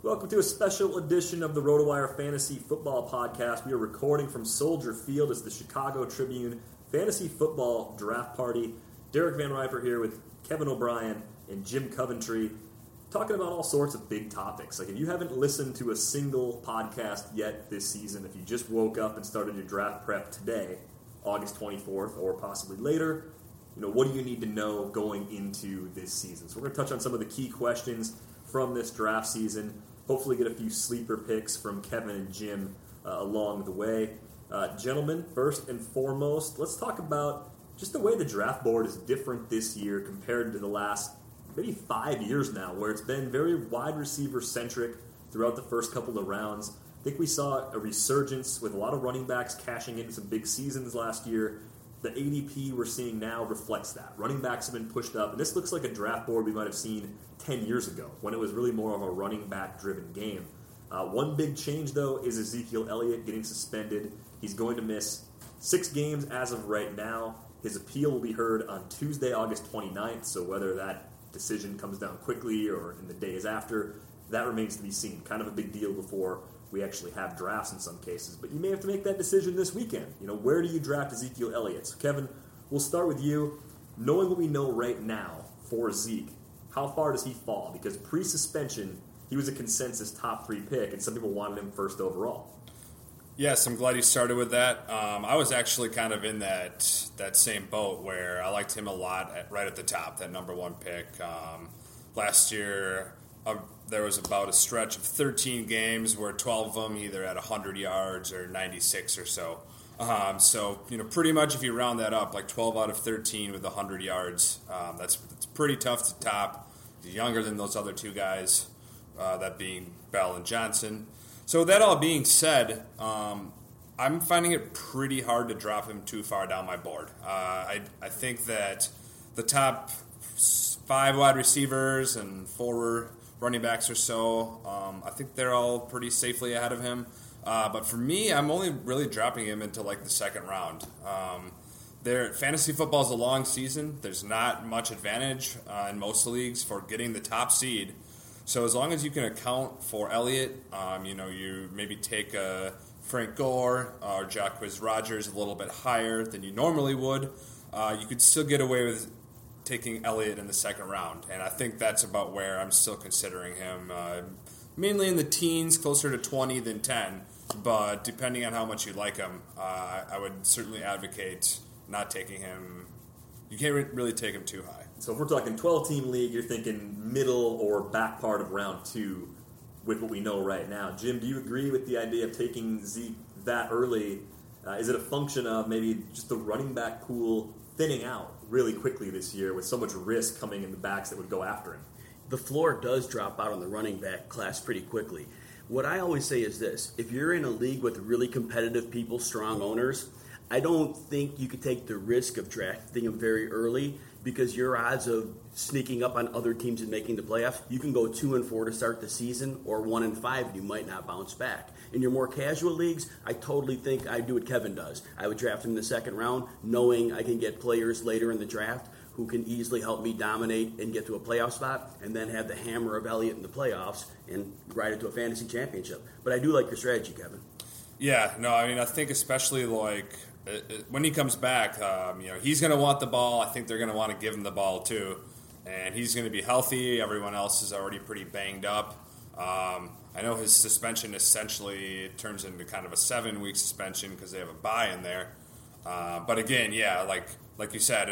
Welcome to a special edition of the RotoWire Fantasy Football Podcast. We are recording from Soldier Field as the Chicago Tribune Fantasy Football Draft Party. Derek VanRiper here with Kevin O'Brien and Jim Coventry talking about all sorts of big topics. Like if you haven't listened to a single podcast yet this season, if you just woke up and started your draft prep today, August 24th, or possibly later, you know, what do you need to know going into this season? So we're going to touch on some of the key questions from this draft season. Hopefully, get a few sleeper picks from Kevin and Jim uh, along the way. Uh, gentlemen, first and foremost, let's talk about just the way the draft board is different this year compared to the last maybe five years now, where it's been very wide receiver centric throughout the first couple of rounds. I think we saw a resurgence with a lot of running backs cashing into some big seasons last year. The ADP we're seeing now reflects that. Running backs have been pushed up, and this looks like a draft board we might have seen 10 years ago when it was really more of a running back driven game. Uh, one big change, though, is Ezekiel Elliott getting suspended. He's going to miss six games as of right now. His appeal will be heard on Tuesday, August 29th, so whether that decision comes down quickly or in the days after, that remains to be seen. Kind of a big deal before we actually have drafts in some cases. But you may have to make that decision this weekend. You know, where do you draft Ezekiel Elliott? So, Kevin, we'll start with you. Knowing what we know right now for Zeke, how far does he fall? Because pre suspension, he was a consensus top three pick, and some people wanted him first overall. Yes, I'm glad you started with that. Um, I was actually kind of in that that same boat where I liked him a lot at, right at the top, that number one pick. Um, last year, uh, there was about a stretch of 13 games where 12 of them either at 100 yards or 96 or so. Um, so you know, pretty much if you round that up, like 12 out of 13 with 100 yards, um, that's, that's pretty tough to top. He's younger than those other two guys, uh, that being Bell and Johnson. So that all being said, um, I'm finding it pretty hard to drop him too far down my board. Uh, I, I think that the top five wide receivers and four running backs or so, um, I think they're all pretty safely ahead of him. Uh, but for me, I'm only really dropping him into like the second round. Um, there, fantasy football is a long season. There's not much advantage uh, in most leagues for getting the top seed. So as long as you can account for Elliott, um, you know, you maybe take a Frank Gore or Jacquizz Rodgers a little bit higher than you normally would. Uh, you could still get away with taking Elliott in the second round, and I think that's about where I'm still considering him. Uh, mainly in the teens, closer to 20 than 10. But depending on how much you like him, uh, I would certainly advocate not taking him. You can't re- really take him too high. So if we're talking 12 team league, you're thinking middle or back part of round two with what we know right now. Jim, do you agree with the idea of taking Zeke that early? Uh, is it a function of maybe just the running back pool thinning out really quickly this year with so much risk coming in the backs that would go after him? The floor does drop out on the running back class pretty quickly. What I always say is this if you're in a league with really competitive people, strong owners, I don't think you could take the risk of drafting them very early because your odds of sneaking up on other teams and making the playoffs, you can go two and four to start the season, or one and five, and you might not bounce back. In your more casual leagues, I totally think I'd do what Kevin does. I would draft him in the second round, knowing I can get players later in the draft who can easily help me dominate and get to a playoff spot, and then have the hammer of Elliott in the playoffs and ride it to a fantasy championship. But I do like your strategy, Kevin. Yeah, no, I mean, I think especially like uh, uh, when he comes back, um, you know, he's going to want the ball. I think they're going to want to give him the ball too, and he's going to be healthy. Everyone else is already pretty banged up. Um, I know his suspension essentially turns into kind of a seven-week suspension because they have a buy in there. Uh, but again, yeah, like like you said,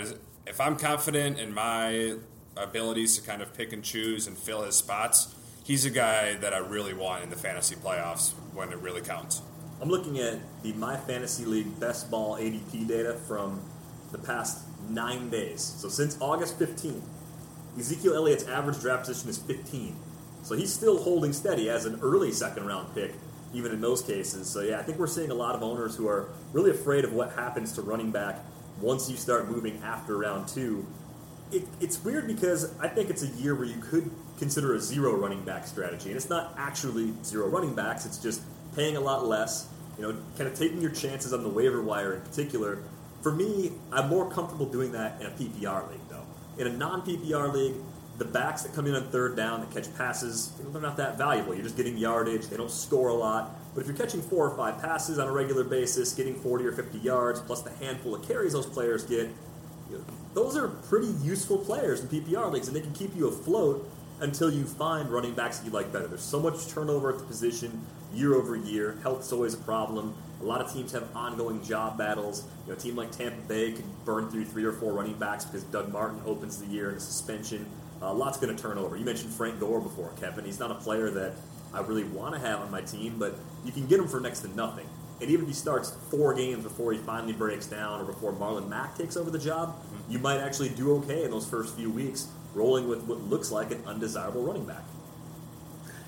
if I'm confident in my abilities to kind of pick and choose and fill his spots, he's a guy that I really want in the fantasy playoffs when it really counts. I'm looking at the My Fantasy League best ball ADP data from the past nine days. So since August 15th, Ezekiel Elliott's average draft position is 15. So he's still holding steady as an early second round pick, even in those cases. So yeah, I think we're seeing a lot of owners who are really afraid of what happens to running back once you start moving after round two. It, it's weird because I think it's a year where you could consider a zero running back strategy, and it's not actually zero running backs. It's just paying a lot less. You know, kind of taking your chances on the waiver wire in particular. For me, I'm more comfortable doing that in a PPR league, though. In a non PPR league, the backs that come in on third down that catch passes, you know, they're not that valuable. You're just getting yardage. They don't score a lot. But if you're catching four or five passes on a regular basis, getting 40 or 50 yards, plus the handful of carries those players get, you know, those are pretty useful players in PPR leagues, and they can keep you afloat until you find running backs that you like better. There's so much turnover at the position year over year. Health's always a problem. A lot of teams have ongoing job battles. You know, a team like Tampa Bay can burn through three or four running backs because Doug Martin opens the year in a suspension. A uh, lot's going to turn over. You mentioned Frank Gore before, Kevin. He's not a player that I really want to have on my team, but you can get him for next to nothing. And even if he starts four games before he finally breaks down or before Marlon Mack takes over the job, mm-hmm. you might actually do okay in those first few weeks, rolling with what looks like an undesirable running back.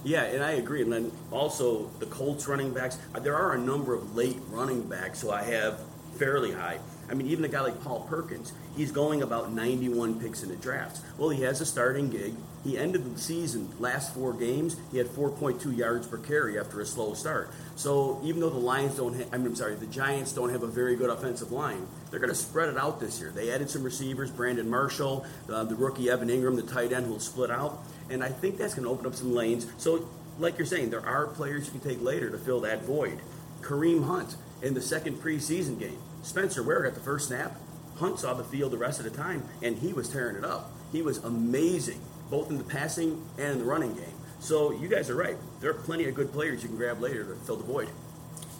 Yeah, and I agree. And then also the Colts running backs. There are a number of late running backs who I have fairly high. I mean, even a guy like Paul Perkins, he's going about 91 picks in the draft. Well, he has a starting gig. He ended the season, last four games, he had 4.2 yards per carry after a slow start. So even though the Lions don't, ha- I mean, I'm sorry, the Giants don't have a very good offensive line, they're going to spread it out this year. They added some receivers, Brandon Marshall, uh, the rookie Evan Engram, the tight end who will split out, and I think that's going to open up some lanes. So, like you're saying, there are players you can take later to fill that void. Kareem Hunt in the second preseason game Spencer Ware got the first snap. Hunt saw the field the rest of the time, and he was tearing it up. He was amazing, both in the passing and in the running game. So you guys are right. There are plenty of good players you can grab later to fill the void.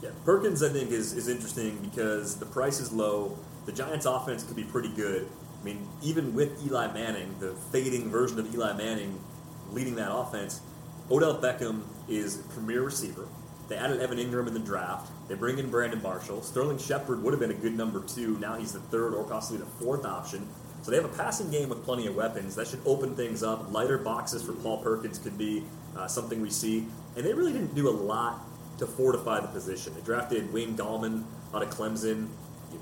Yeah, Perkins, I think, is, is interesting because the price is low. The Giants' offense could be pretty good. I mean, even with Eli Manning, the fading version of Eli Manning leading that offense, Odell Beckham is premier receiver. They added Evan Engram in the draft. They bring in Brandon Marshall. Sterling Shepard would have been a good number two. Now he's the third or possibly the fourth option. So they have a passing game with plenty of weapons. That should open things up. Lighter boxes for Paul Perkins could be uh, something we see. And they really didn't do a lot to fortify the position. They drafted Wayne Gallman out of Clemson.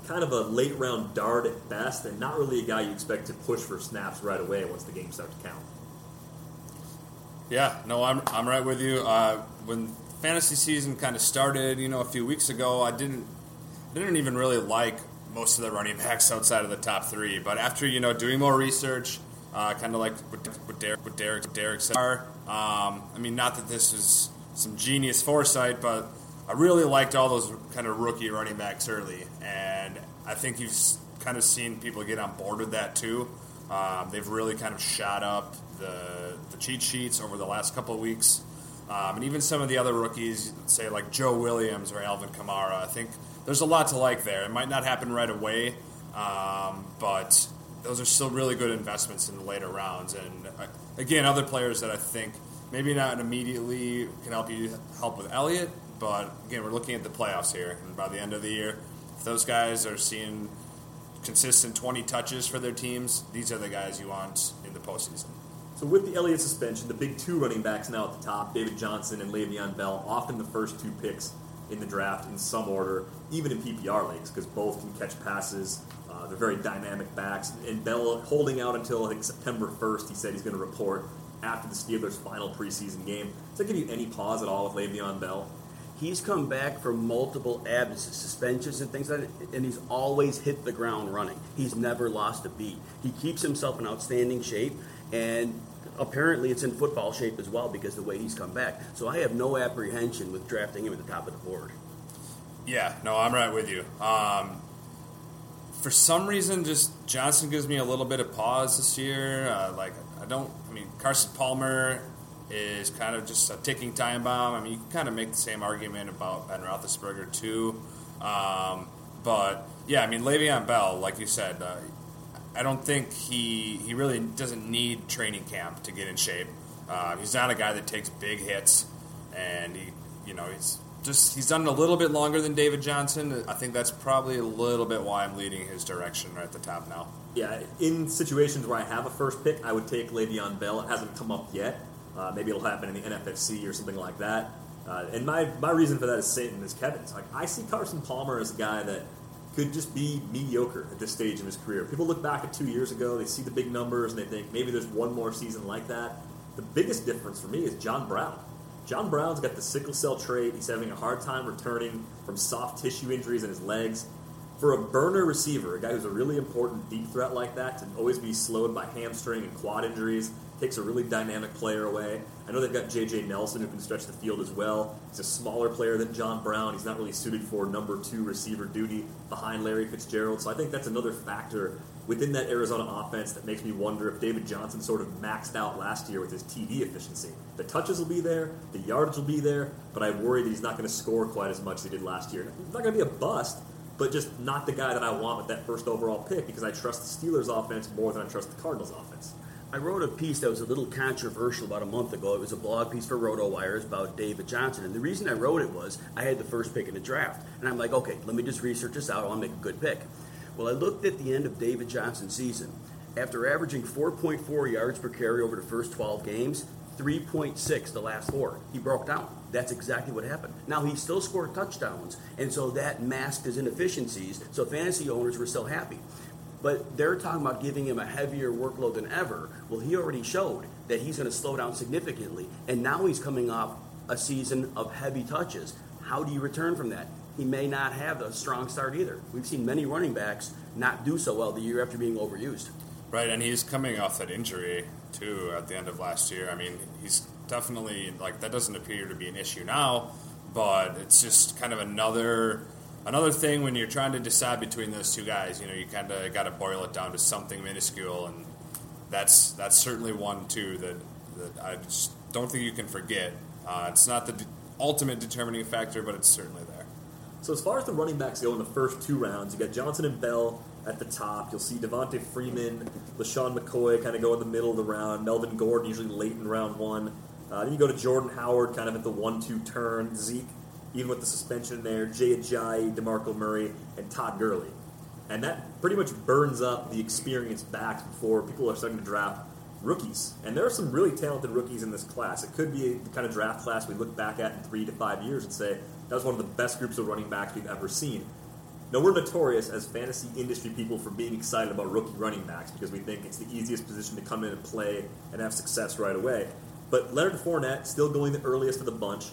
Kind of a late round dart at best, and not really a guy you expect to push for snaps right away once the game starts to count. Yeah, no, I'm, I'm right with you. Uh, when fantasy season kind of started, you know, a few weeks ago, I didn't didn't even really like most of the running backs outside of the top three. But after you know doing more research, uh, kind of like what, Derek what Derek Derek said, um, I mean, not that this is some genius foresight, but I really liked all those kind of rookie running backs early, and I think you've kind of seen people get on board with that too. Um, they've really kind of shot up the, the cheat sheets over the last couple of weeks. Um, and even some of the other rookies, say like Joe Williams or Alvin Kamara, I think there's a lot to like there. It might not happen right away, um, but those are still really good investments in the later rounds. And uh, again, other players that I think maybe not immediately can help you help with Elliott, but again, we're looking at the playoffs here, and by the end of the year, if those guys are seeing consistent 20 touches for their teams, these are the guys you want in the postseason. So with the Elliott suspension, the big two running backs now at the top, David Johnson and Le'Veon Bell, often the first two picks in the draft in some order, even in PPR leagues, because both can catch passes. Uh, they're very dynamic backs. And Bell holding out until I think September 1st, he said he's going to report after the Steelers' final preseason game. Does that give you any pause at all with Le'Veon Bell? He's come back from multiple absences, suspensions, and things like that, and he's always hit the ground running. He's never lost a beat. He keeps himself in outstanding shape, and apparently it's in football shape as well because the way he's come back. So I have no apprehension with drafting him at the top of the board. Yeah, no, I'm right with you. Um, for some reason, just Johnson gives me a little bit of pause this year. Uh, like I don't, I mean Carson Palmer is kind of just a ticking time bomb. I mean, you can kind of make the same argument about Ben Roethlisberger too. Um, but yeah, I mean, Le'Veon Bell, like you said, uh, I don't think he he really doesn't need training camp to get in shape. Uh, he's not a guy that takes big hits, and he, you know, he's just he's done it a little bit longer than David Johnson. I think that's probably a little bit why I'm leading his direction right at the top now. Yeah, in situations where I have a first pick, I would take Le'Veon Bell. It hasn't come up yet. Uh, maybe it'll happen in the NFFC or something like that. Uh, and my, my reason for that is Satan is Kevin's. Like I see Carson Palmer as a guy that could just be mediocre at this stage in his career. People look back at two years ago, they see the big numbers, and they think maybe there's one more season like that. The biggest difference for me is John Brown. John Brown's got the sickle cell trait. He's having a hard time returning from soft tissue injuries in his legs. For a burner receiver, a guy who's a really important deep threat like that, to always be slowed by hamstring and quad injuries, takes a really dynamic player away. I know they've got J.J. Nelson who can stretch the field as well. He's a smaller player than John Brown. He's not really suited for number two receiver duty behind Larry Fitzgerald. So I think that's another factor within that Arizona offense that makes me wonder if David Johnson sort of maxed out last year with his TD efficiency. The touches will be there, the yards will be there, but I worry that he's not going to score quite as much as he did last year. He's not going to be a bust, but just not the guy that I want with that first overall pick because I trust the Steelers offense more than I trust the Cardinals offense. I wrote a piece that was a little controversial about a month ago. It was a blog piece for RotoWires about David Johnson. And the reason I wrote it was I had the first pick in the draft. And I'm like, okay, let me just research this out. I want to make a good pick. Well, I looked at the end of David Johnson's season. After averaging 4.4 yards per carry over the first 12 games, 3.6 the last four. He broke down. That's exactly what happened. Now, he still scored touchdowns, and so that masked his inefficiencies, so fantasy owners were still happy. But they're talking about giving him a heavier workload than ever. Well, he already showed that he's going to slow down significantly, and now he's coming off a season of heavy touches. How do you return from that? He may not have a strong start either. We've seen many running backs not do so well the year after being overused. Right, and he's coming off that injury too at the end of last year. I mean, he's definitely like that doesn't appear to be an issue now, but it's just kind of another another thing when you're trying to decide between those two guys. You know, you kind of got to boil it down to something minuscule, and that's that's certainly one too that that I just don't think you can forget. Uh, it's not the ultimate determining factor, but it's certainly there. So as far as the running backs go in the first two rounds, you got Johnson and Bell at the top. You'll see Devonta Freeman, LeSean McCoy kind of go in the middle of the round. Melvin Gordon usually late in round one. Uh, then you go to Jordan Howard kind of at the one-two turn. Zeke, even with the suspension there. Jay Ajayi, DeMarco Murray, and Todd Gurley. And that pretty much burns up the experienced backs before people are starting to draft rookies. And there are some really talented rookies in this class. It could be the kind of draft class we look back at in three to five years and say that was one of the best groups of running backs we've ever seen. Now, we're notorious as fantasy industry people for being excited about rookie running backs because we think it's the easiest position to come in and play and have success right away. But Leonard Fournette, still going the earliest of the bunch,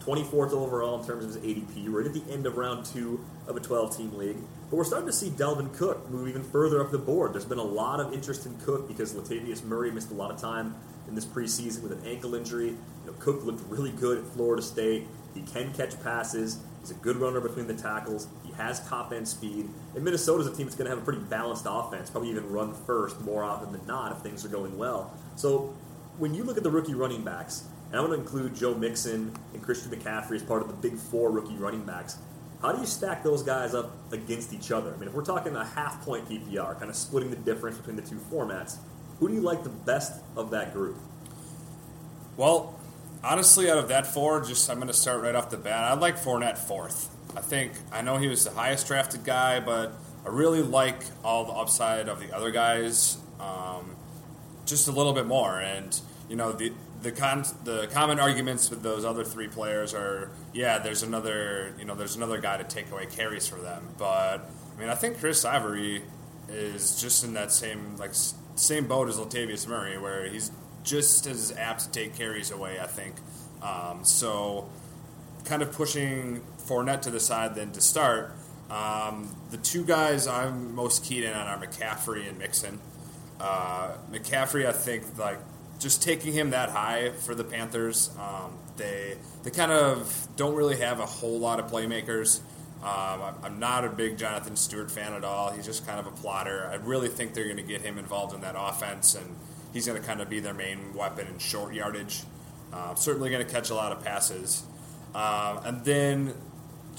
24th overall in terms of his ADP. We're at the end of round two of a 12 team league. But we're starting to see Dalvin Cook move even further up the board. There's been a lot of interest in Cook because Latavius Murray missed a lot of time in this preseason with an ankle injury. You know, Cook looked really good at Florida State. He can catch passes. He's a good runner between the tackles. He has top end speed. And Minnesota's a team that's going to have a pretty balanced offense, probably even run first more often than not if things are going well. So when you look at the rookie running backs, and I'm going to include Joe Mixon and Christian McCaffrey as part of the big four rookie running backs. How do you stack those guys up against each other? I mean, if we're talking a half point PPR, kind of splitting the difference between the two formats, who do you like the best of that group? Well, honestly, out of that four, just I'm going to start right off the bat. I like Fournette fourth. I think I know he was the highest drafted guy, but I really like all the upside of the other guys um, just a little bit more. And you know the the con- the common arguments with those other three players are yeah, there's another you know there's another guy to take away carries for them, but I mean I think Chris Ivory is just in that same like same boat as Latavius Murray, where he's just as apt to take carries away. I think um, so. Kind of pushing Fournette to the side then to start. Um, the two guys I'm most keyed in on are McCaffrey and Mixon. Uh, McCaffrey, I think, like just taking him that high for the Panthers, um, they they kind of don't really have a whole lot of playmakers. Um, I'm not a big Jonathan Stewart fan at all. He's just kind of a plotter. I really think they're going to get him involved in that offense, and he's going to kind of be their main weapon in short yardage. Uh, certainly going to catch a lot of passes. Uh, and then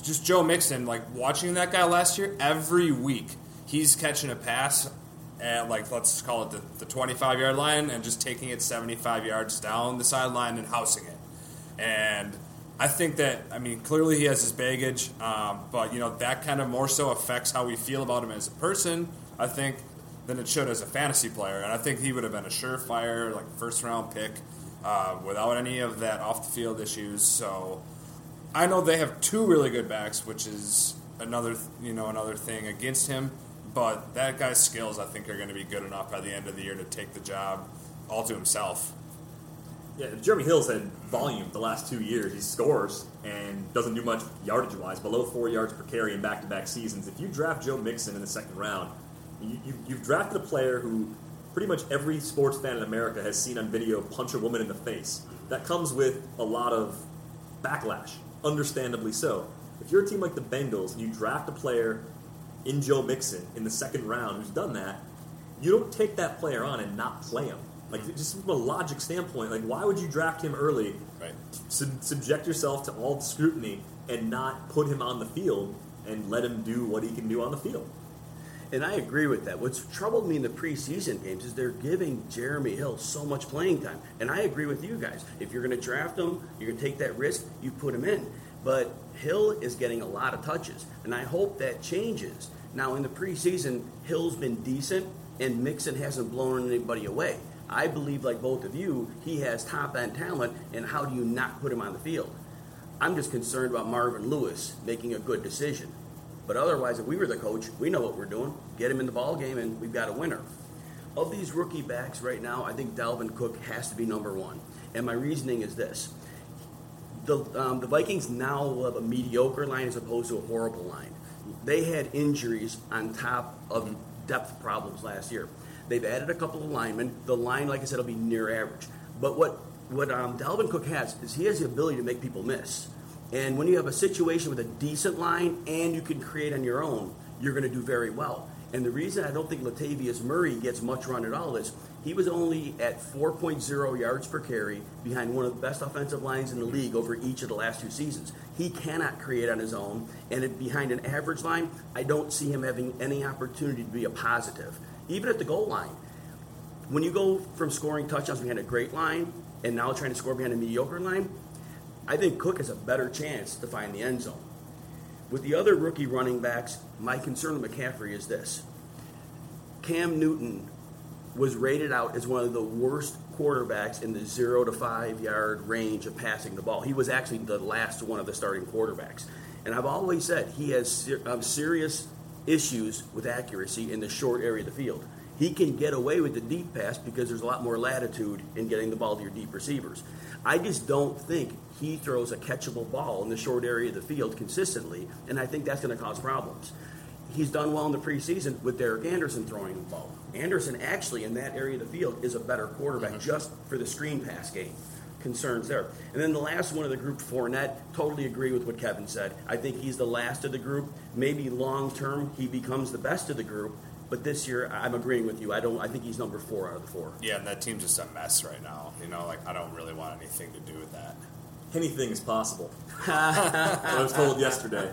just Joe Mixon, like watching that guy last year, every week he's catching a pass at like let's call it the, the 25 yard line and just taking it 75 yards down the sideline and housing it. And I think that I mean clearly he has his baggage, um, but you know that kind of more so affects how we feel about him as a person. I think than it should as a fantasy player, and I think he would have been a surefire like first round pick uh, without any of that off the field issues. So I know they have two really good backs, which is another you know another thing against him. But that guy's skills, I think, are going to be good enough by the end of the year to take the job all to himself. Yeah, Jeremy Hill's had volume the last two years. He scores and doesn't do much yardage wise, below four yards per carry in back to back seasons. If you draft Joe Mixon in the second round, you, you've drafted a player who pretty much every sports fan in America has seen on video punch a woman in the face. That comes with a lot of backlash, understandably so. If you're a team like the Bengals and you draft a player in Joe Mixon in the second round who's done that, you don't take that player on and not play him. Like just from a logic standpoint, like why would you draft him early, right. sub- subject yourself to all the scrutiny, and not put him on the field and let him do what he can do on the field? And I agree with that. What's troubled me in the preseason games is they're giving Jeremy Hill so much playing time. And I agree with you guys. If you're going to draft him, you're going to take that risk, you put him in. But Hill is getting a lot of touches, and I hope that changes. Now, in the preseason, Hill's been decent, and Mixon hasn't blown anybody away. I believe, like both of you, he has top end talent, and how do you not put him on the field? I'm just concerned about Marvin Lewis making a good decision. But otherwise, if we were the coach, we know what we're doing. Get him in the ball game, and we've got a winner. Of these rookie backs right now, I think Dalvin Cook has to be number one. And my reasoning is this: the um, the Vikings now have a mediocre line as opposed to a horrible line. They had injuries on top of depth problems last year. They've added a couple of linemen. The line, like I said, will be near average. But what what um, Dalvin Cook has is he has the ability to make people miss. And when you have a situation with a decent line and you can create on your own, you're going to do very well. And the reason I don't think Latavius Murray gets much run at all is he was only at 4.0 yards per carry behind one of the best offensive lines in the league over each of the last two seasons. He cannot create on his own, and behind an average line, I don't see him having any opportunity to be a positive. Even at the goal line, when you go from scoring touchdowns behind a great line and now trying to score behind a mediocre line, I think Cook has a better chance to find the end zone. With the other rookie running backs, my concern with McCaffrey is this. Cam Newton was rated out as one of the worst quarterbacks in the zero to five yard range of passing the ball. He was actually the last one of the starting quarterbacks. And I've always said he has um, serious issues with accuracy in the short area of the field. He can get away with the deep pass because there's a lot more latitude in getting the ball to your deep receivers. I just don't think he throws a catchable ball in the short area of the field consistently, and I think that's going to cause problems. He's done well in the preseason with Derek Anderson throwing the ball. Anderson actually in that area of the field is a better quarterback mm-hmm. just for the screen pass game. concerns there. And then the last one of the group, Fournette, totally agree with what Kevin said. I think he's the last of the group. Maybe long term he becomes the best of the group. But this year, I'm agreeing with you. I don't. I think he's number four out of the four. Yeah, and that team's just a mess right now. You know, like I don't really want anything to do with that. Anything is possible. I was told yesterday.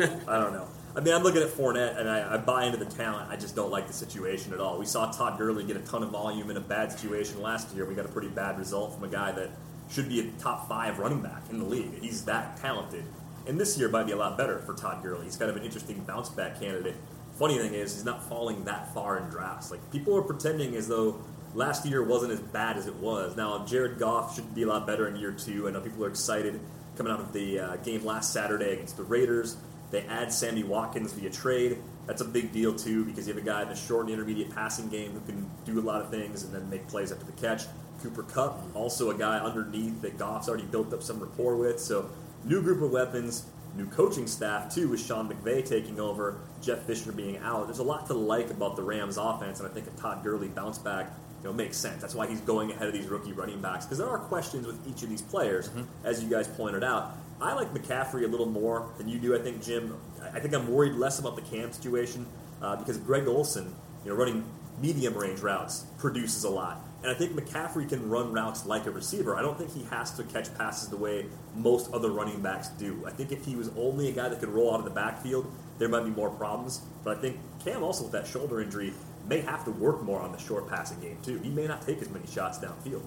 I don't know. I mean, I'm looking at Fournette, and I, I, buy into the talent. I just don't like the situation at all. We saw Todd Gurley get a ton of volume in a bad situation last year. We got a pretty bad result from a guy that should be a top five running back in the league. He's that talented. And this year might be a lot better for Todd Gurley. He's kind of an interesting bounce back candidate. Funny thing is, he's not falling that far in drafts. Like, people are pretending as though last year wasn't as bad as it was. Now, Jared Goff should be a lot better in year two. I know people are excited coming out of the uh, game last Saturday against the Raiders. They add Sammy Watkins via trade. That's a big deal, too, because you have a guy in the short and intermediate passing game who can do a lot of things and then make plays after the catch. Cooper Kupp, also a guy underneath that Goff's already built up some rapport with. So, new group of weapons, new coaching staff, too, with Sean McVay taking over, Jeff Fisher being out. There's a lot to like about the Rams' offense, and I think a Todd Gurley bounce back you know, makes sense. That's why he's going ahead of these rookie running backs because there are questions with each of these players, mm-hmm. as you guys pointed out. I like McCaffrey a little more than you do. I think Jim. I think I'm worried less about the Cam situation uh, because Greg Olsen, you know, running medium range routes produces a lot. And I think McCaffrey can run routes like a receiver. I don't think he has to catch passes the way most other running backs do. I think if he was only a guy that could roll out of the backfield, there might be more problems. But I think Cam also with that shoulder injury may have to work more on the short passing game too. He may not take as many shots downfield.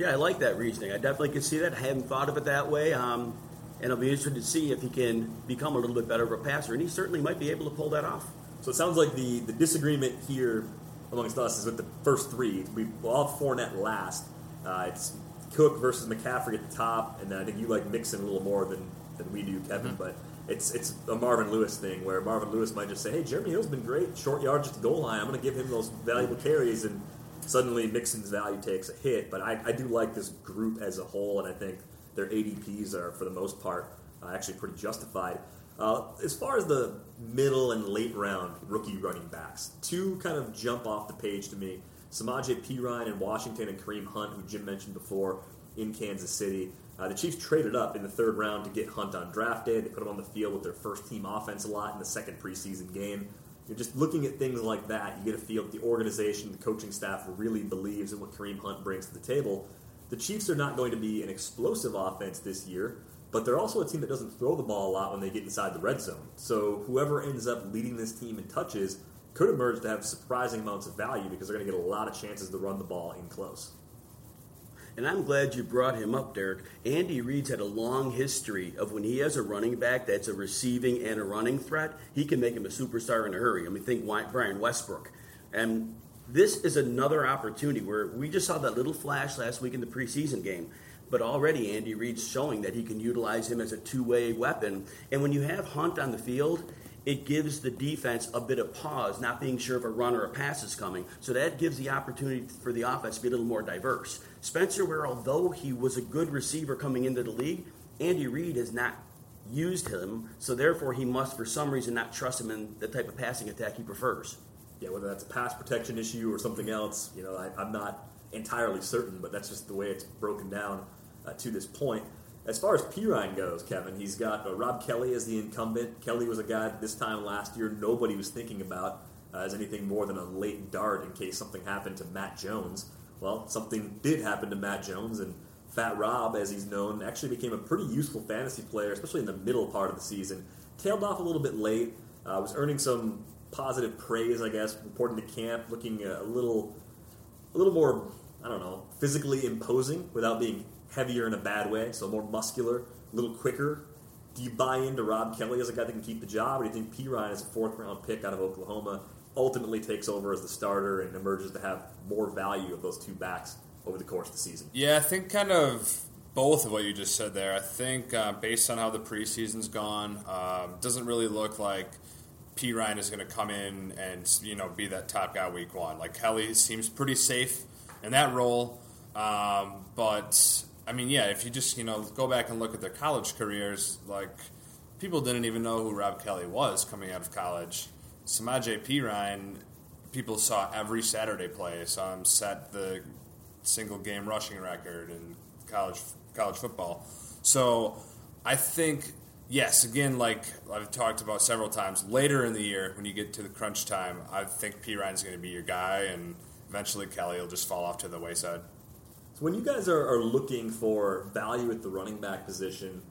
Yeah, I like that reasoning. I definitely can see that. I hadn't thought of it that way. Um, and I'll be interested to see if he can become a little bit better of a passer, and he certainly might be able to pull that off. So it sounds like the, the disagreement here amongst us is with the first three. We all have Fournette last. Uh, it's Cook versus McCaffrey at the top, and then I think you like Mixon a little more than, than we do, Kevin. Mm-hmm. But it's it's a Marvin Lewis thing where Marvin Lewis might just say, "Hey, Jeremy Hill's been great, short yards at the goal line. I'm going to give him those valuable carries," and suddenly Mixon's value takes a hit. But I, I do like this group as a whole, and I think their ADPs are for the most part uh, actually pretty justified. Uh, as far as the middle and late round rookie running backs, two kind of jump off the page to me. Samaje Perine in Washington and Kareem Hunt, who Jim mentioned before, in Kansas City. Uh, the Chiefs traded up in the third round to get Hunt on draft day. They put him on the field with their first team offense a lot in the second preseason game. You're just looking at things like that, you get a feel that the organization, the coaching staff really believes in what Kareem Hunt brings to the table. The Chiefs are not going to be an explosive offense this year, but they're also a team that doesn't throw the ball a lot when they get inside the red zone. So whoever ends up leading this team in touches could emerge to have surprising amounts of value because they're going to get a lot of chances to run the ball in close. And I'm glad you brought him up, Derek. Andy Reid's had a long history of when he has a running back that's a receiving and a running threat, he can make him a superstar in a hurry. I mean, think Brian Westbrook. And this is another opportunity where we just saw that little flash last week in the preseason game. But already Andy Reid's showing that he can utilize him as a two way weapon. And when you have Hunt on the field, it gives the defense a bit of pause, not being sure if a run or a pass is coming. So that gives the opportunity for the offense to be a little more diverse. Spencer Ware, although he was a good receiver coming into the league, Andy Reid has not used him, so therefore he must, for some reason, not trust him in the type of passing attack he prefers. Yeah, whether that's a pass protection issue or something else, you know, I, am not entirely certain, but that's just the way it's broken down uh, to this point. As far as Perine goes, Kevin, he's got uh, Rob Kelley as the incumbent. Kelley was a guy this time last year nobody was thinking about uh, as anything more than a late dart in case something happened to Matt Jones. Well, something did happen to Matt Jones, and Fat Rob, as he's known, actually became a pretty useful fantasy player, especially in the middle part of the season. Tailed off a little bit late, uh, was earning some positive praise, I guess, reporting to camp, looking a little, a little more, I don't know, physically imposing without being heavier in a bad way, so more muscular, a little quicker. Do you buy into Rob Kelley as a guy that can keep the job, or do you think Perine is a fourth round pick out of Oklahoma ultimately takes over as the starter and emerges to have more value of those two backs over the course of the season. Yeah, I think kind of both of what you just said there. I think uh, based on how the preseason's gone, um, doesn't really look like Perine is going to come in and you know be that top guy week one. Like Kelley seems pretty safe in that role, um, but I mean, yeah, if you just you know go back and look at their college careers, like people didn't even know who Rob Kelley was coming out of college. Samaje Perine, people saw every Saturday play. Saw him set the single game rushing record in college college football. So I think yes, again, like I've talked about several times, later in the year when you get to the crunch time, I think Perine's going to be your guy, and eventually Kelley will just fall off to the wayside. So when you guys are, are looking for value at the running back position,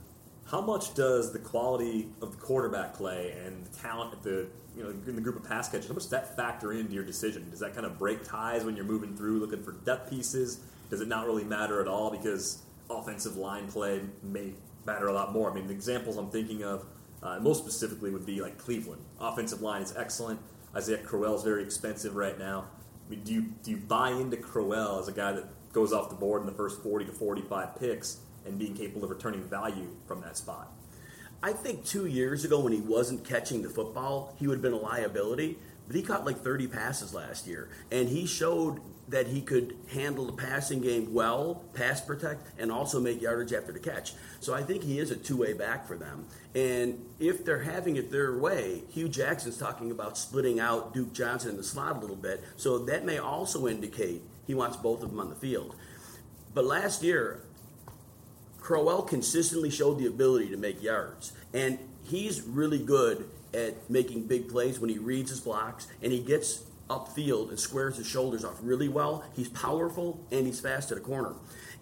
how much does the quality of the quarterback play and the talent at the you know in the group of pass catchers, how much does that factor into your decision? Does that kind of break ties when you're moving through looking for depth pieces? Does it not really matter at all because offensive line play may matter a lot more. I mean, the examples I'm thinking of uh, most specifically would be like Cleveland. Offensive line is excellent. Isaiah Crowell is very expensive right now. I mean, do you do you buy into Crowell as a guy that goes off the board in the first 40 to 45 picks and being capable of returning value from that spot? I think two years ago when he wasn't catching the football, he would have been a liability. But he caught like 30 passes last year, and he showed that he could handle the passing game well, pass protect, and also make yardage after the catch. So I think he is a two way back for them. And if they're having it their way, Hue Jackson's talking about splitting out Duke Johnson in the slot a little bit. So that may also indicate he wants both of them on the field. But last year, Crowell consistently showed the ability to make yards. And he's really good at making big plays when he reads his blocks and he gets upfield and squares his shoulders off really well. He's powerful and he's fast at a corner.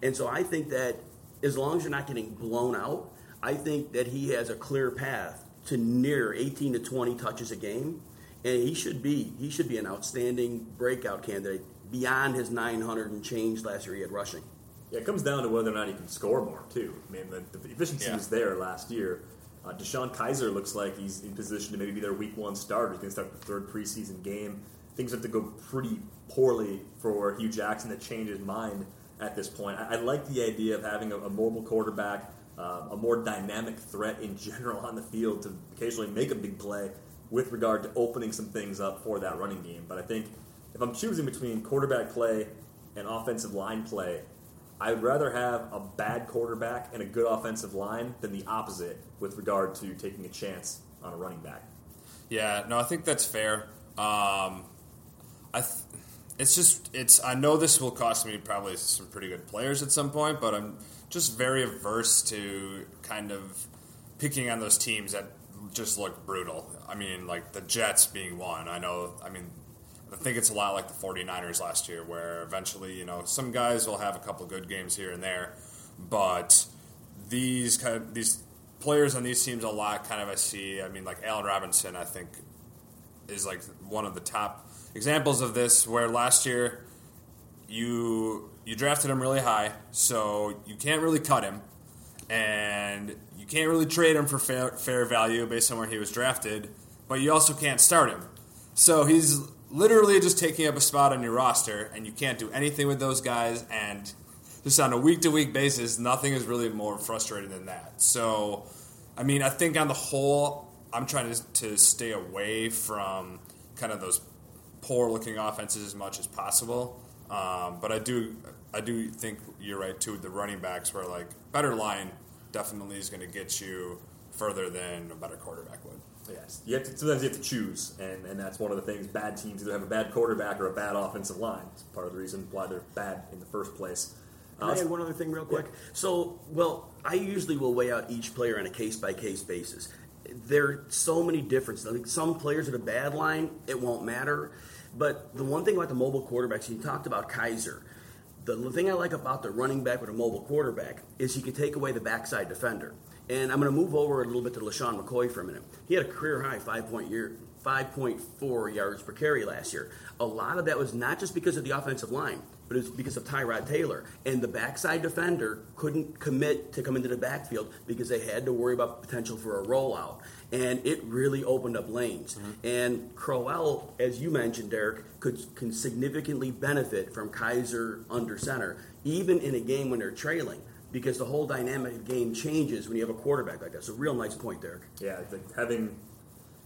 And so I think that as long as you're not getting blown out, I think that he has a clear path to near 18 to 20 touches a game, and he should be he should be an outstanding breakout candidate beyond his 900 and change last year he had rushing. Yeah, it comes down to whether or not he can score more too. I mean, the, the efficiency yeah. was there last year. Uh, DeShone Kizer looks like he's in position to maybe be their week one starter. He's going to start the third preseason game. Things have to go pretty poorly for Hue Jackson to change his mind at this point. I, I like the idea of having a, a mobile quarterback, uh, a more dynamic threat in general on the field to occasionally make a big play with regard to opening some things up for that running game. But I think if I'm choosing between quarterback play and offensive line play, I'd rather have a bad quarterback and a good offensive line than the opposite with regard to taking a chance on a running back. Yeah, no, I think that's fair. Um, I th- it's just it's I know this will cost me probably some pretty good players at some point, but I'm just very averse to kind of picking on those teams that just look brutal. I mean, like the Jets being one. I know, I mean, I think it's a lot like the 49ers last year, where eventually, you know, some guys will have a couple good games here and there, but these kind of these players on these teams a lot kind of I see. I mean, like Allen Robinson, I think is like one of the top examples of this where last year you you drafted him really high, so you can't really cut him, and you can't really trade him for fair, fair value based on where he was drafted, but you also can't start him. So he's literally just taking up a spot on your roster, and you can't do anything with those guys, and just on a week to week basis, nothing is really more frustrating than that. So, I mean, I think on the whole, I'm trying to, to stay away from kind of those poor looking offenses as much as possible. Um, but I do I do think you're right too with the running backs where like better line definitely is going to get you further than a better quarterback would. Yes, you have to, sometimes you have to choose, and, and that's one of the things. Bad teams either have a bad quarterback or a bad offensive line. It's part of the reason why they're bad in the first place. Can uh, I add one other thing real quick? Yeah. So, well, I usually will weigh out each player on a case by case basis. There are so many differences. I think some players at a bad line, it won't matter. But the one thing about the mobile quarterbacks, you talked about Kizer. The thing I like about the running back with a mobile quarterback is he can take away the backside defender. And I'm going to move over a little bit to LeSean McCoy for a minute. He had a career high five year, 5.4 yards per carry last year. A lot of that was not just because of the offensive line, but it was because of Tyrod Taylor. And the backside defender couldn't commit to come into the backfield because they had to worry about potential for a rollout. And it really opened up lanes. Mm-hmm. And Crowell, as you mentioned, Derek, could can significantly benefit from Kizer under center, even in a game when they're trailing because the whole dynamic of the game changes when you have a quarterback like that. So, real nice point, Derek. Yeah, having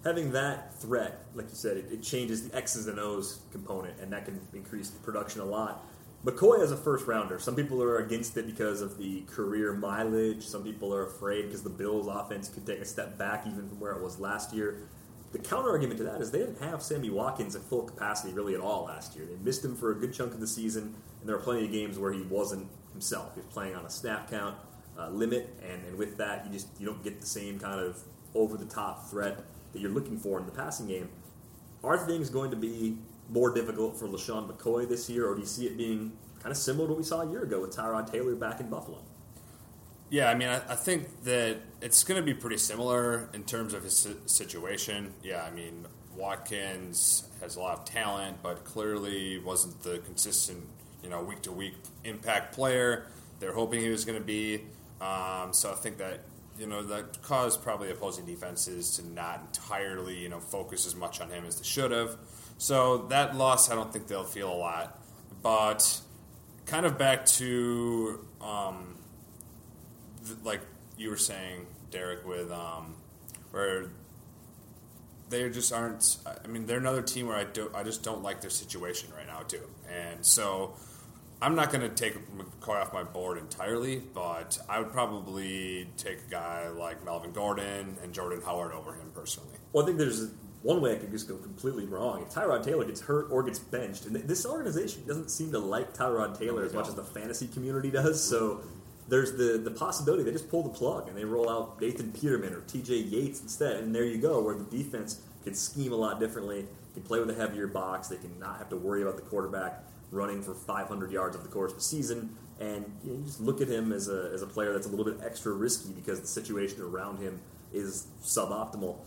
having that threat, like you said, it, it, changes the X's and O's component, and that can increase production a lot. McCoy as a first rounder, some people are against it because of the career mileage. Some people are afraid because the Bills' offense could take a step back even from where it was last year. the counter argument to that is they didn't have Sammy Watkins at full capacity really at all last year. They missed him for a good chunk of the season, and there are plenty of games where he wasn't himself. He was playing on a snap count uh, limit, and, and with that, you just you don't get the same kind of over the top threat that you're looking for in the passing game. Are things going to be more difficult for LeSean McCoy this year, or do you see it being kind of similar to what we saw a year ago with Tyrod Taylor back in Buffalo? Yeah, I mean, I, I think that it's going to be pretty similar in terms of his situation. Yeah, I mean, Watkins has a lot of talent, but clearly wasn't the consistent, you know, week to week impact player they're hoping he was going to be. Um, so I think that you know that caused probably opposing defenses to not entirely you know focus as much on him as they should have. So that loss, I don't think they'll feel a lot. But kind of back to um, th- like you were saying, Derek, with um, where they just aren't. I mean, they're another team where I do I just don't like their situation right now too, and so. I'm not going to take McCoy off my board entirely, but I would probably take a guy like Melvin Gordon and Jordan Howard over him personally. Well, I think there's one way I could just go completely wrong. If Tyrod Taylor gets hurt or gets benched, and this organization doesn't seem to like Tyrod Taylor as much as the fantasy community does, so there's the, the possibility they just pull the plug and they roll out Nathan Peterman or TJ Yates instead, and there you go, where the defense can scheme a lot differently, can play with a heavier box, they can not have to worry about the quarterback running for 500 yards over the course of the season. And you, know, you just look at him as a, as a player that's a little bit extra risky because the situation around him is suboptimal.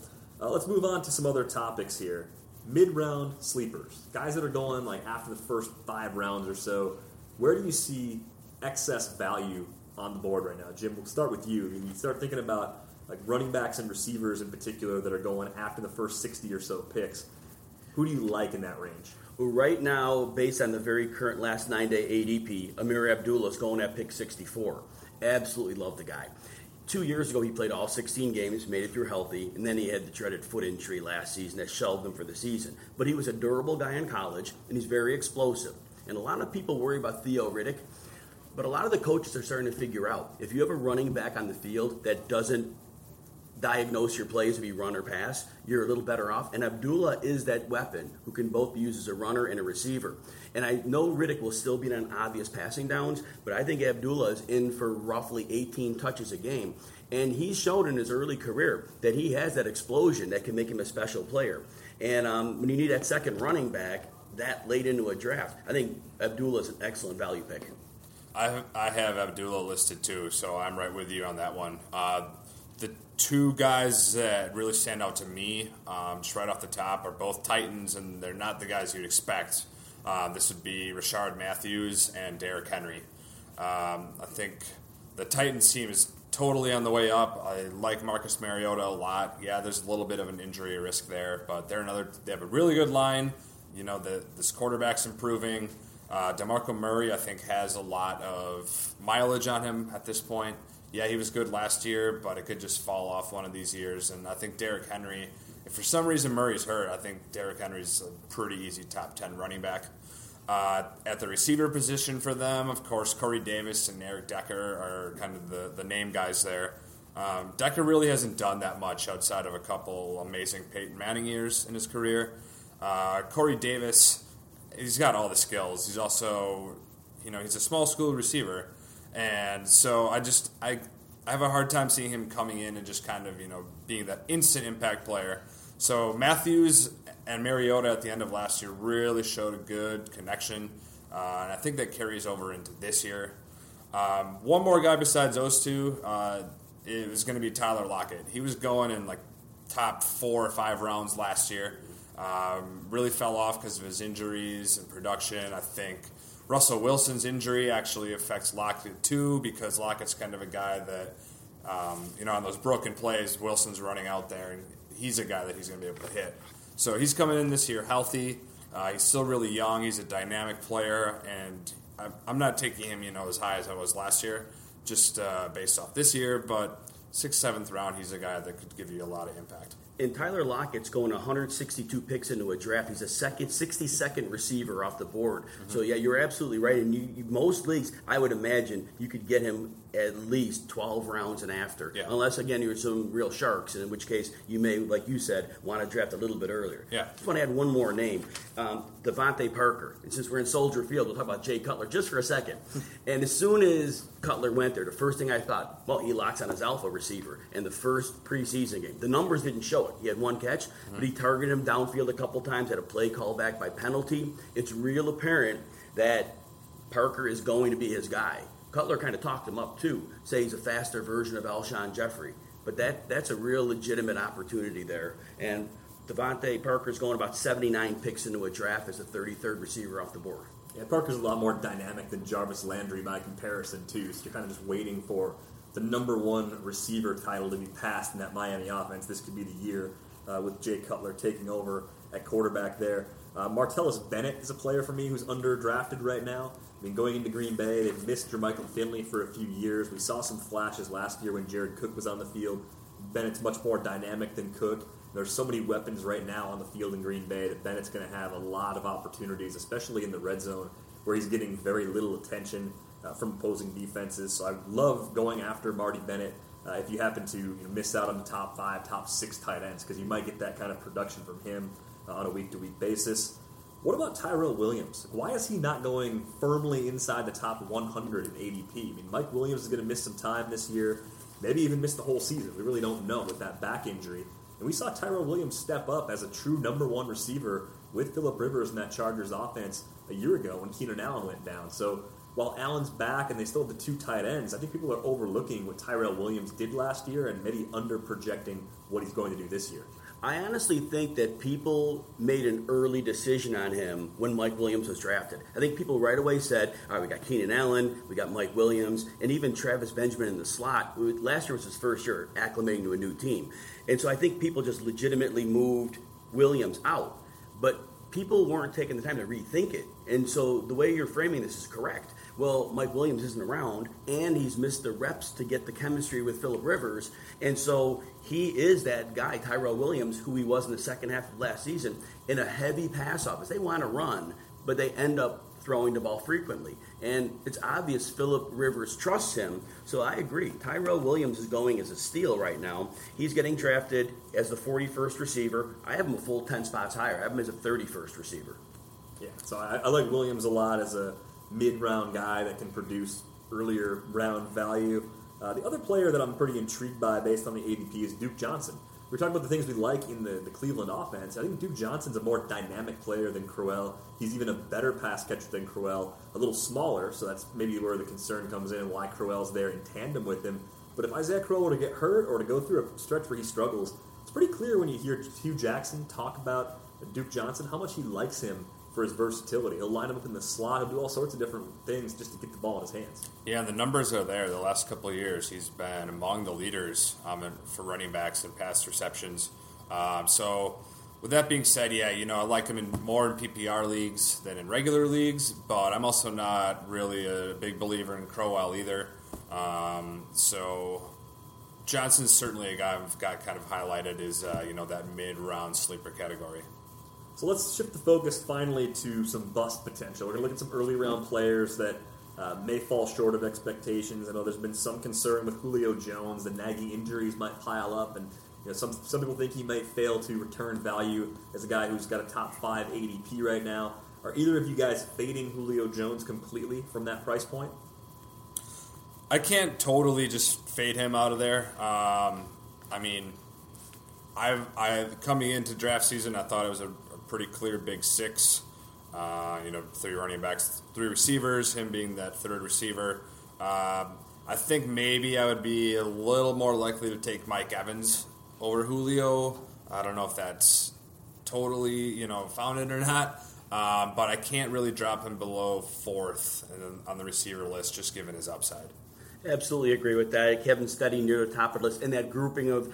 Uh, let's move on to some other topics here. Mid round sleepers, guys that are going like after the first five rounds or so. Where do you see excess value on the board right now? Jim, we'll start with you. You start thinking about like running backs and receivers in particular that are going after the first 60 or so picks. Who do you like in that range? Who right now, based on the very current last nine day ADP, Ameer Abdullah is going at pick 64. Absolutely love the guy. Two years ago, he played all 16 games, made it through healthy, and then he had the dreaded foot injury last season that shelved him for the season. But he was a durable guy in college, and he's very explosive. And a lot of people worry about Theo Riddick, but a lot of the coaches are starting to figure out if you have a running back on the field that doesn't diagnose your plays if you run or pass, you're a little better off. And Abdullah is that weapon who can both be used as a runner and a receiver. And I know Riddick will still be on obvious passing downs, but I think Abdullah is in for roughly 18 touches a game. And he's shown in his early career that he has that explosion that can make him a special player. And um, when you need that second running back that late into a draft, I think Abdullah is an excellent value pick. I, I have Abdullah listed too, so I'm right with you on that one. Uh, the two guys that really stand out to me, um, just right off the top, are both Titans, and they're not the guys you'd expect. Um, this would be Rishard Matthews and Derrick Henry. Um, I think the Titans team is totally on the way up. I like Marcus Mariota a lot. Yeah, there's a little bit of an injury risk there, but they're another. They have a really good line. You know, the, this quarterback's improving. Uh, Demarco Murray, I think, has a lot of mileage on him at this point yeah, he was good last year, but it could just fall off one of these years. And I think Derrick Henry, if for some reason Murray's hurt, I think Derrick Henry's a pretty easy top 10 running back. Uh, at the receiver position for them, of course, Corey Davis and Eric Decker are kind of the, the name guys there. Um, Decker really hasn't done that much outside of a couple amazing Peyton Manning years in his career. Uh, Corey Davis, he's got all the skills. He's also, you know, he's a small school receiver, and so I just I I have a hard time seeing him coming in and just kind of you know being that instant impact player. So Matthews and Mariota at the end of last year really showed a good connection, uh, and I think that carries over into this year. Um, one more guy besides those two, uh, it was going to be Tyler Lockett. He was going in like top four or five rounds last year. Um, really fell off because of his injuries and production. I think Russell Wilson's injury actually affects Lockett too because Lockett's kind of a guy that, um, you know, on those broken plays, Wilson's running out there and he's a guy that he's going to be able to hit. So he's coming in this year healthy. Uh, he's still really young. He's a dynamic player, and I'm not taking him, you know, as high as I was last year, just uh, based off this year. But sixth, seventh round, he's a guy that could give you a lot of impact. And Tyler Lockett's going 162 picks into a draft. He's a second, 62nd receiver off the board. Mm-hmm. So yeah, you're absolutely right. And you, you, most leagues, I would imagine you could get him at least 12 rounds and after. Yeah. Unless, again, you're some real sharks, in which case you may, like you said, want to draft a little bit earlier. Yeah. Just want to add one more name um, Parker. And since we're in Soldier Field, we'll talk about Jay Cutler just for a second. and as soon as Cutler went there, the first thing I thought, well, he locks on his alpha receiver in the first preseason game. The numbers didn't show it. He had one catch, mm-hmm. but he targeted him downfield a couple times, had a play call back by penalty. It's real apparent that Parker is going to be his guy. Cutler kind of talked him up too, say he's a faster version of Alshon Jeffery. But that that's a real legitimate opportunity there. And DeVante Parker's going about 79 picks into a draft as the 33rd receiver off the board. Yeah, Parker's a lot more dynamic than Jarvis Landry by comparison too. So you're kind of just waiting for the number one receiver title to be passed in that Miami offense. This could be the year uh, with Jay Cutler taking over at quarterback there. Uh, Martellus Bennett is a player for me who's underdrafted right now. I mean, going into Green Bay, they've missed Jermichael Finley for a few years. We saw some flashes last year when Jared Cook was on the field. Bennett's much more dynamic than Cook. There's so many weapons right now on the field in Green Bay that Bennett's going to have a lot of opportunities, especially in the red zone, where he's getting very little attention uh, from opposing defenses. So I love going after Marty Bennett. Uh, if you happen to you know, miss out on the top five, top six tight ends, because you might get that kind of production from him uh, on a week to week basis. What about Tyrell Williams? Why is he not going firmly inside the top 100 in ADP? I mean, Mike Williams is going to miss some time this year, maybe even miss the whole season. We really don't know with that back injury. And we saw Tyrell Williams step up as a true number one receiver with Philip Rivers in that Chargers offense a year ago when Keenan Allen went down. So while Allen's back and they still have the two tight ends, I think people are overlooking what Tyrell Williams did last year and maybe under projecting what he's going to do this year. I honestly think that people made an early decision on him when Mike Williams was drafted. I think people right away said, all right, we got Keenan Allen, we got Mike Williams, and even Travis Benjamin in the slot. Last year was his first year acclimating to a new team. And so I think people just legitimately moved Williams out. But people weren't taking the time to rethink it. And so the way you're framing this is correct. Well, Mike Williams isn't around, and he's missed the reps to get the chemistry with Philip Rivers, and so he is that guy, Tyrell Williams, who he was in the second half of last season, in a heavy pass offense. They want to run, but they end up throwing the ball frequently. And it's obvious Philip Rivers trusts him. So I agree. Tyrell Williams is going as a steal right now. He's getting drafted as the 41st receiver. I have him a full 10 spots higher. I have him as a 31st receiver. Yeah, so I, I like Williams a lot as a mid round guy that can produce earlier round value. Uh, the other player that I'm pretty intrigued by based on the ADP is Duke Johnson. We're talking about the things we like in the, the Cleveland offense. I think Duke Johnson's a more dynamic player than Crowell. He's even a better pass catcher than Crowell, a little smaller, so that's maybe where the concern comes in and why Crowell's there in tandem with him. But if Isaiah Crowell were to get hurt or to go through a stretch where he struggles, it's pretty clear when you hear Hue Jackson talk about Duke Johnson how much he likes him for his versatility. He'll line him up in the slot. He'll do all sorts of different things just to get the ball in his hands. Yeah, the numbers are there. The last couple of years, he's been among the leaders um, for running backs and pass receptions. Um, so, with that being said, yeah, you know, I like him in more in PPR leagues than in regular leagues, but I'm also not really a big believer in Crowell either. Um, so, Johnson's certainly a guy I've got kind of highlighted as uh, you know that mid-round sleeper category. So let's shift the focus finally to some bust potential. We're going to look at some early round players that uh, may fall short of expectations. I know there's been some concern with Julio Jones. The nagging injuries might pile up, and you know, some some people think he might fail to return value as a guy who's got a top five ADP right now. Are either of you guys fading Julio Jones completely from that price point? I can't totally just fade him out of there. Um, I mean, I've I coming into draft season, I thought it was a pretty clear big six. Uh, you know, three running backs, three receivers, him being that third receiver. Um, I think maybe I would be a little more likely to take Mike Evans over Julio. I don't know if that's totally, you know, founded or not. Um, but I can't really drop him below fourth on the receiver list, just given his upside. Absolutely agree with that. Kevin Steady near the top of the list, and that grouping of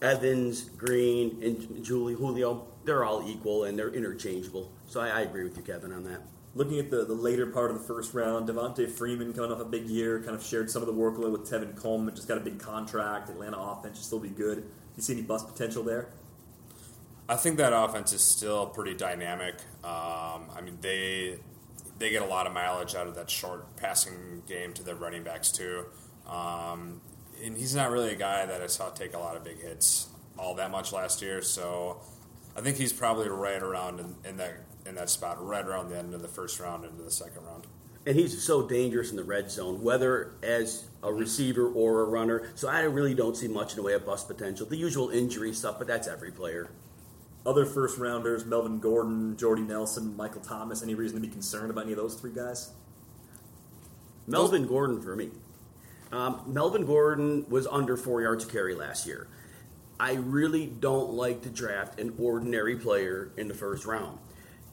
Evans, Green, and Julie Julio they're all equal and they're interchangeable. So I, I, agree with you, Kevin, on that. Looking at the, the later part of the first round, Devonta Freeman coming off a big year, kind of shared some of the workload with Tevin Coleman, just got a big contract. Atlanta offense should still be good. Do you see any bust potential there? I think that offense is still pretty dynamic. Um, I mean, they they get a lot of mileage out of that short passing game to the running backs too. Um, and he's not really a guy that I saw take a lot of big hits all that much last year. So I think he's probably right around in, in that in that spot, right around the end of the first round into the second round. And he's so dangerous in the red zone, whether as a receiver or a runner. So I really don't see much in the way of bust potential. The usual injury stuff, but that's every player. Other first rounders: Melvin Gordon, Jordy Nelson, Michael Thomas. Any reason to be concerned about any of those three guys? Melvin Gordon for me. Um, Melvin Gordon was under four yards a carry last year. I really don't like to draft an ordinary player in the first round.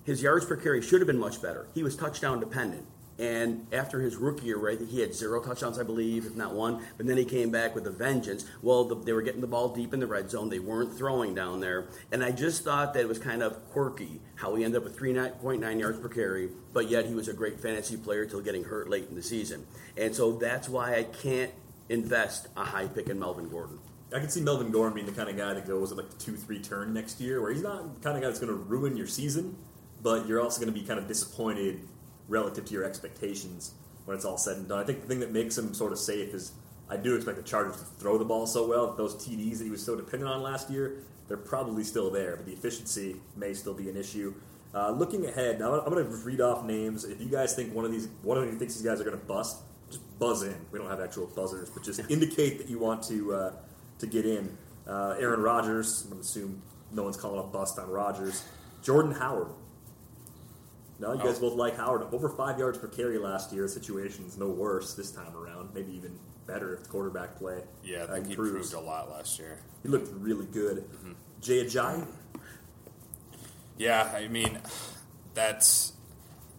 His yards per carry should have been much better. He was touchdown dependent. And after his rookie year, right, he had zero touchdowns, I believe, if not one. But then he came back with a vengeance. Well, the, they were getting the ball deep in the red zone. They weren't throwing down there. And I just thought that it was kind of quirky how he ended up with 3.9 yards per carry, but yet he was a great fantasy player till getting hurt late in the season. And so that's why I can't invest a high pick in Melvin Gordon. I can see Melvin Gordon being the kind of guy that goes at like the two, three turn next year, where he's not the kind of guy that's going to ruin your season, but you're also going to be kind of disappointed relative to your expectations when it's all said and done. I think the thing that makes him sort of safe is I do expect the Chargers to throw the ball so well. Those TDs that he was so dependent on last year, they're probably still there, but the efficiency may still be an issue. Uh, looking ahead, now I'm going to read off names. If you guys think one of these, one of you thinks these guys are going to bust, just buzz in. We don't have actual buzzers, but just indicate that you want to uh, to get in. Uh, Aaron Rodgers. I'm going to assume no one's calling a bust on Rodgers. Jordan Howard. No, you guys Oh. both like Howard. Over five yards per carry last year. The situation's no worse this time around. Maybe even better if the quarterback play. Yeah, I uh, think he improves. proved a lot last year. He looked really good. Jay Ajayi. Yeah, I mean, that's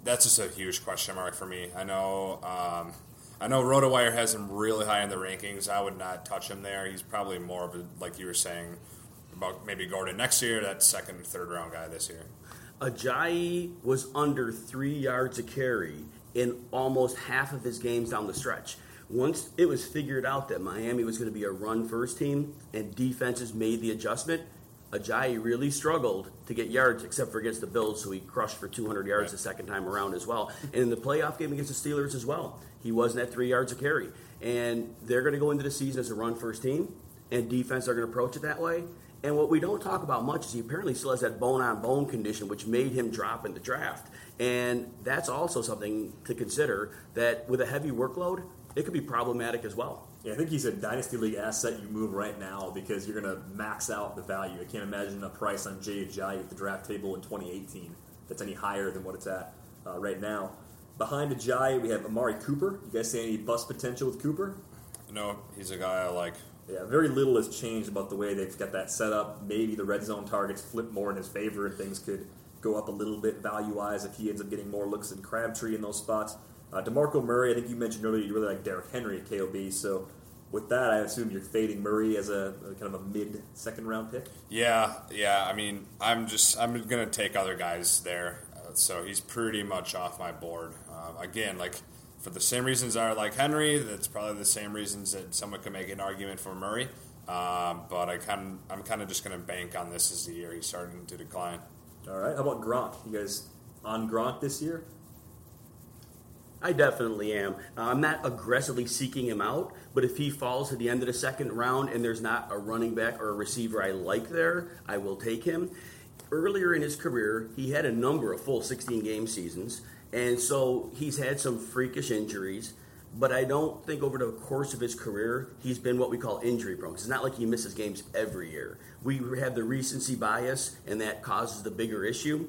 that's just a huge question mark for me. I know, um, I know, RotoWire has him really high in the rankings. I would not touch him there. He's probably more of a, like you were saying about maybe Gordon next year, that second, third round guy this year. Ajayi was under three yards a carry in almost half of his games down the stretch. Once it was figured out that Miami was going to be a run first team and defenses made the adjustment, Ajayi really struggled to get yards except for against the Bills, who he crushed for 200 yards Right. the second time around as well. And in the playoff game against the Steelers as well, he wasn't at three yards a carry. And they're going to go into the season as a run first team, and defense are going to approach it that way. And what we don't talk about much is he apparently still has that bone on bone condition, which made him drop in the draft. And that's also something to consider that with a heavy workload, it could be problematic as well. Yeah, I think he's a dynasty league asset you move right now because you're going to max out the value. I can't imagine a price on Jay Ajayi at the draft table in 2018 that's any higher than what it's at uh, right now. Behind Ajayi, we have Amari Cooper. You guys see any bust potential with Cooper? No, he's a guy I like. Yeah, very little has changed about the way they've got that set up. Maybe the red zone targets flip more in his favor and things could go up a little bit value wise if he ends up getting more looks than Crabtree in those spots. Uh, DeMarco Murray, I think you mentioned earlier you really like Derrick Henry at KOB. So with that, I assume you're fading Murray as a, a kind of a mid second round pick. Yeah, yeah. I mean, I'm just I'm gonna take other guys there. Uh, so he's pretty much off my board. Um, again, like for the same reasons I like Henry, that's probably the same reasons that someone could make an argument for Murray. Um, but I kind I'm kind of just gonna bank on this as the year he's starting to decline. All right, how about Gronk? You guys on Gronk this year? I definitely am. Uh, I'm not aggressively seeking him out, but if he falls to the end of the second round and there's not a running back or a receiver I like there, I will take him. Earlier in his career, he had a number of full 16 game seasons, and so he's had some freakish injuries. But I don't think over the course of his career he's been what we call injury prone. It's not like he misses games every year. We have the recency bias, and that causes the bigger issue.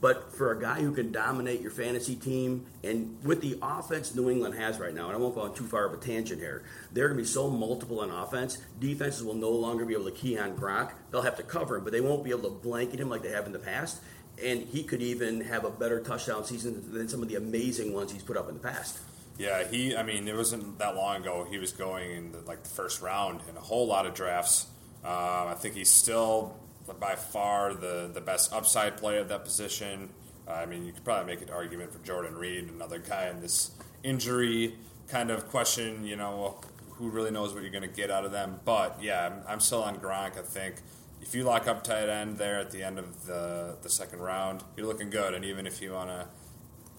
But for a guy who can dominate your fantasy team, and with the offense New England has right now, and I won't go on too far of a tangent here, they're going to be so multiple on offense. Defenses will no longer be able to key on Gronk. They'll have to cover him, but they won't be able to blanket him like they have in the past. And he could even have a better touchdown season than some of the amazing ones he's put up in the past. Yeah, he. I mean, it wasn't that long ago. He was going in the, like the first round in a whole lot of drafts. Um, I think he's still by far the the best upside player at that position. Uh, I mean, you could probably make an argument for Jordan Reed, another guy in this injury kind of question. You know, who really knows what you're going to get out of them? But yeah, I'm, I'm still on Gronk. I think if you lock up tight end there at the end of the the second round, you're looking good. And even if you want to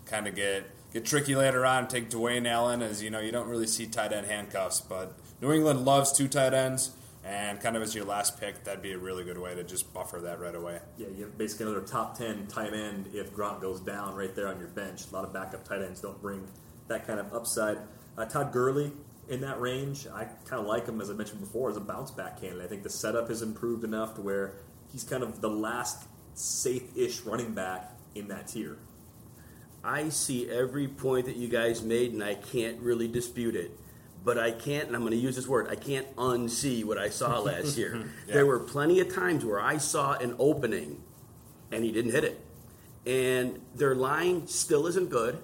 kind of get get tricky later on, take Dwayne Allen as you know you don't really see tight end handcuffs, but New England loves two tight ends. And kind of as your last pick, that'd be a really good way to just buffer that right away. Yeah, you have basically another top 10 tight end if Gronk goes down right there on your bench. A lot of backup tight ends don't bring that kind of upside. Uh, Todd Gurley in that range, I kind of like him, as I mentioned before, as a bounce back candidate. I think the setup has improved enough to where he's kind of the last safe ish running back in that tier. I see every point that you guys made, and I can't really dispute it but I can't, and I'm going to use this word, I can't unsee what I saw last year. yeah. There were plenty of times where I saw an opening and he didn't hit it. And their line still isn't good,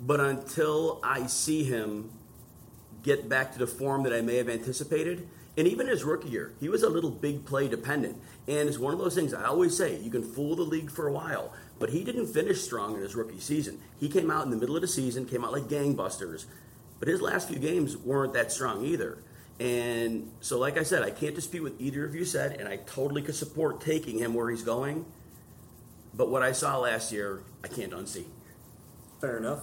but until I see him get back to the form that I may have anticipated, and even his rookie year, he was a little big play dependent. And it's one of those things I always say you can fool the league for a while, but he didn't finish strong in his rookie season. He came out in the middle of the season, came out like gangbusters, but his last few games weren't that strong either. And so, like I said, I can't dispute what either of you said, and I totally could support taking him where he's going. But what I saw last year, I can't unsee. Fair enough.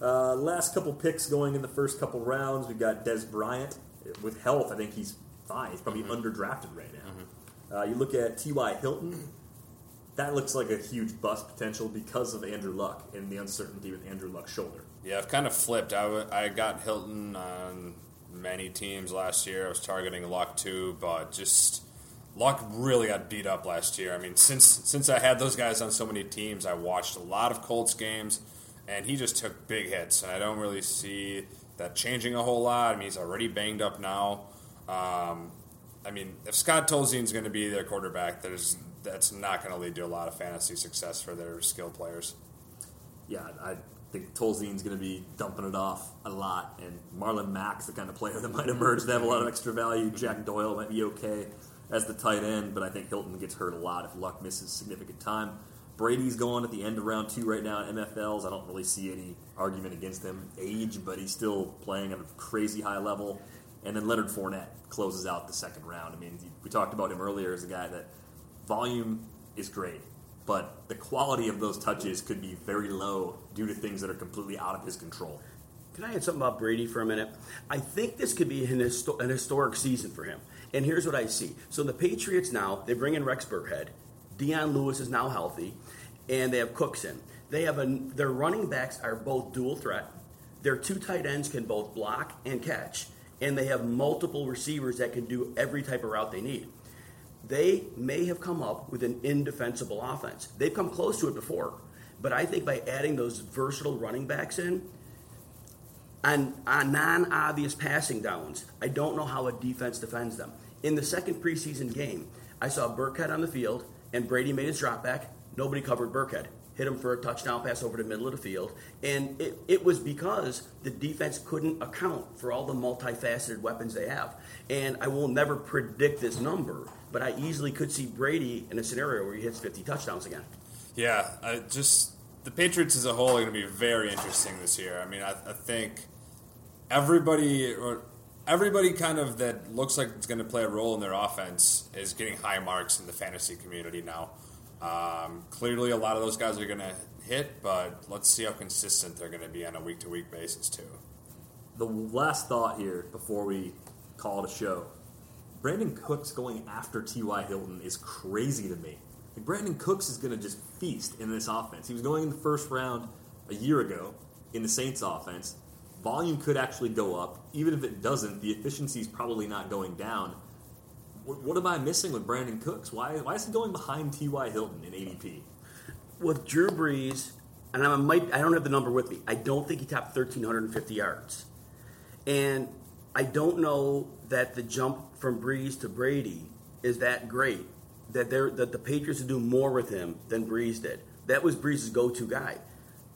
Uh, last couple picks going in the first couple rounds. We've got Dez Bryant. With health, I think he's fine. He's probably mm-hmm. underdrafted right now. Mm-hmm. Uh, you look at T.Y. Hilton. That looks like a huge bust potential because of Andrew Luck and the uncertainty with Andrew Luck's shoulder. Yeah, I've kind of flipped. I, w- I got Hilton on many teams last year. I was targeting Luck too, but just Luck really got beat up last year. I mean, since since I had those guys on so many teams, I watched a lot of Colts games, and he just took big hits. And I don't really see that changing a whole lot. I mean, he's already banged up now. Um, I mean, if Scott Tolzien's going to be their quarterback, there's that's not going to lead to a lot of fantasy success for their skill players. Yeah, I think Tolzien's going to be dumping it off a lot, and Marlon Mack's the kind of player that might emerge to have a lot of extra value. Jack Doyle might be okay as the tight end, but I think Hilton gets hurt a lot if Luck misses significant time. Brady's going at the end of round two right now at MFLs. I don't really see any argument against him age, but he's still playing at a crazy high level. And then Leonard Fournette closes out the second round. I mean, we talked about him earlier as a guy that volume is great but the quality of those touches could be very low due to things that are completely out of his control. Can I add something about Brady for a minute? I think this could be an, histo- an historic season for him. And here's what I see. So the Patriots now, they bring in Rex Burkhead. Dion Lewis is now healthy. And they have Cooks in. They have a, their running backs are both dual threat. Their two tight ends can both block and catch. And they have multiple receivers that can do every type of route they need they may have come up with an indefensible offense. They've come close to it before. But I think by adding those versatile running backs in, on, on uh, non obvious passing downs, I don't know how a defense defends them. In the second preseason game, I saw Burkhead on the field, and Brady made his drop back. Nobody covered Burkhead. Hit him for a touchdown pass over the middle of the field. And it, it was because the defense couldn't account for all the multifaceted weapons they have. And I will never predict this number, but I easily could see Brady in a scenario where he hits 50 touchdowns again. Yeah, I just the Patriots as a whole are going to be very interesting this year. I mean, I, I think everybody or everybody kind of that looks like it's going to play a role in their offense is getting high marks in the fantasy community now. Um, clearly, a lot of those guys are going to hit, but let's see how consistent they're going to be on a week to week basis too. The last thought here before we call it a show Brandin Cooks going after T.Y. Hilton is crazy to me. Like Brandin Cooks is going to just feast in this offense. He was going in the first round a year ago in the Saints offense. Volume could actually go up. Even if it doesn't, the efficiency is probably not going down. What, what am I missing with Brandin Cooks? Why, why is he going behind T.Y. Hilton in ADP? With Drew Brees, and I might I don't have the number with me. I don't think he topped 1,350 yards. And I don't know that the jump from Brees to Brady is that great. That they that the Patriots would do more with him than Brees did. That was Brees' go-to guy.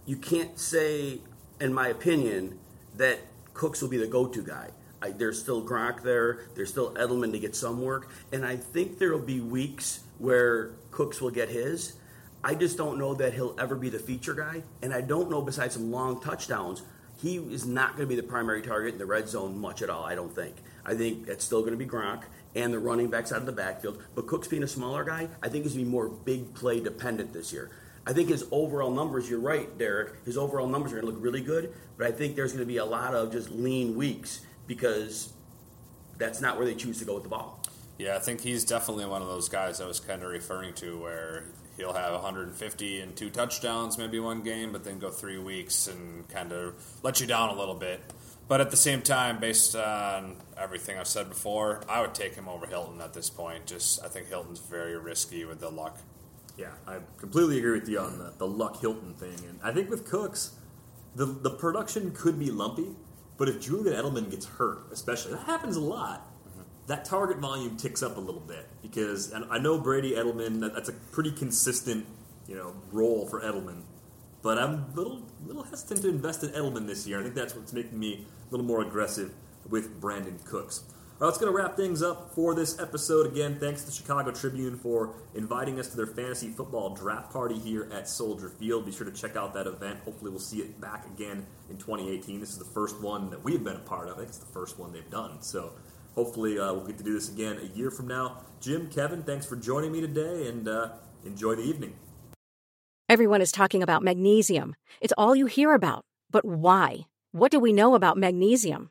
You can't say, in my opinion, that Cooks will be the go-to guy. I, there's still Gronk there. There's still Edelman to get some work, and I think there will be weeks where Cooks will get his. I just don't know that he'll ever be the feature guy, and I don't know besides some long touchdowns he is not going to be the primary target in the red zone much at all, I don't think. I think it's still going to be Gronk. and the running backs out of the backfield. But Cooks being a smaller guy, I think he's going to be more big play dependent this year. I think his overall numbers, you're right, Derek, his overall numbers are going to look really good, but I think there's going to be a lot of just lean weeks because that's not where they choose to go with the ball. Yeah, I think he's definitely one of those guys I was kind of referring to where he'll have 150 and two touchdowns maybe one game, but then go three weeks and kind of let you down a little bit. But at the same time, based on everything I've said before, I would take him over Hilton at this point. Just I think Hilton's very risky with the luck. Yeah, I completely agree with you on the, the luck Hilton thing, and I think with Cooks, the the production could be lumpy, but if Julian Edelman gets hurt, especially that happens a lot, mm-hmm. that target volume ticks up a little bit because and I know Brady Edelman that's a pretty consistent you know role for Edelman, but I'm a little little hesitant to invest in Edelman this year. I think that's what's making me a little more aggressive with Brandin Cooks. All right, that's going to wrap things up for this episode. Again, thanks to the Chicago Tribune for inviting us to their fantasy football draft party here at Soldier Field. Be sure to check out that event. Hopefully, we'll see it back again in 2018. This is the first one that we've been a part of. I think it's the first one they've done. So, hopefully, uh, we'll get to do this again a year from now. Jim, Kevin, thanks for joining me today and uh, enjoy the evening. Everyone is talking about magnesium. It's all you hear about. But why? What do we know about magnesium?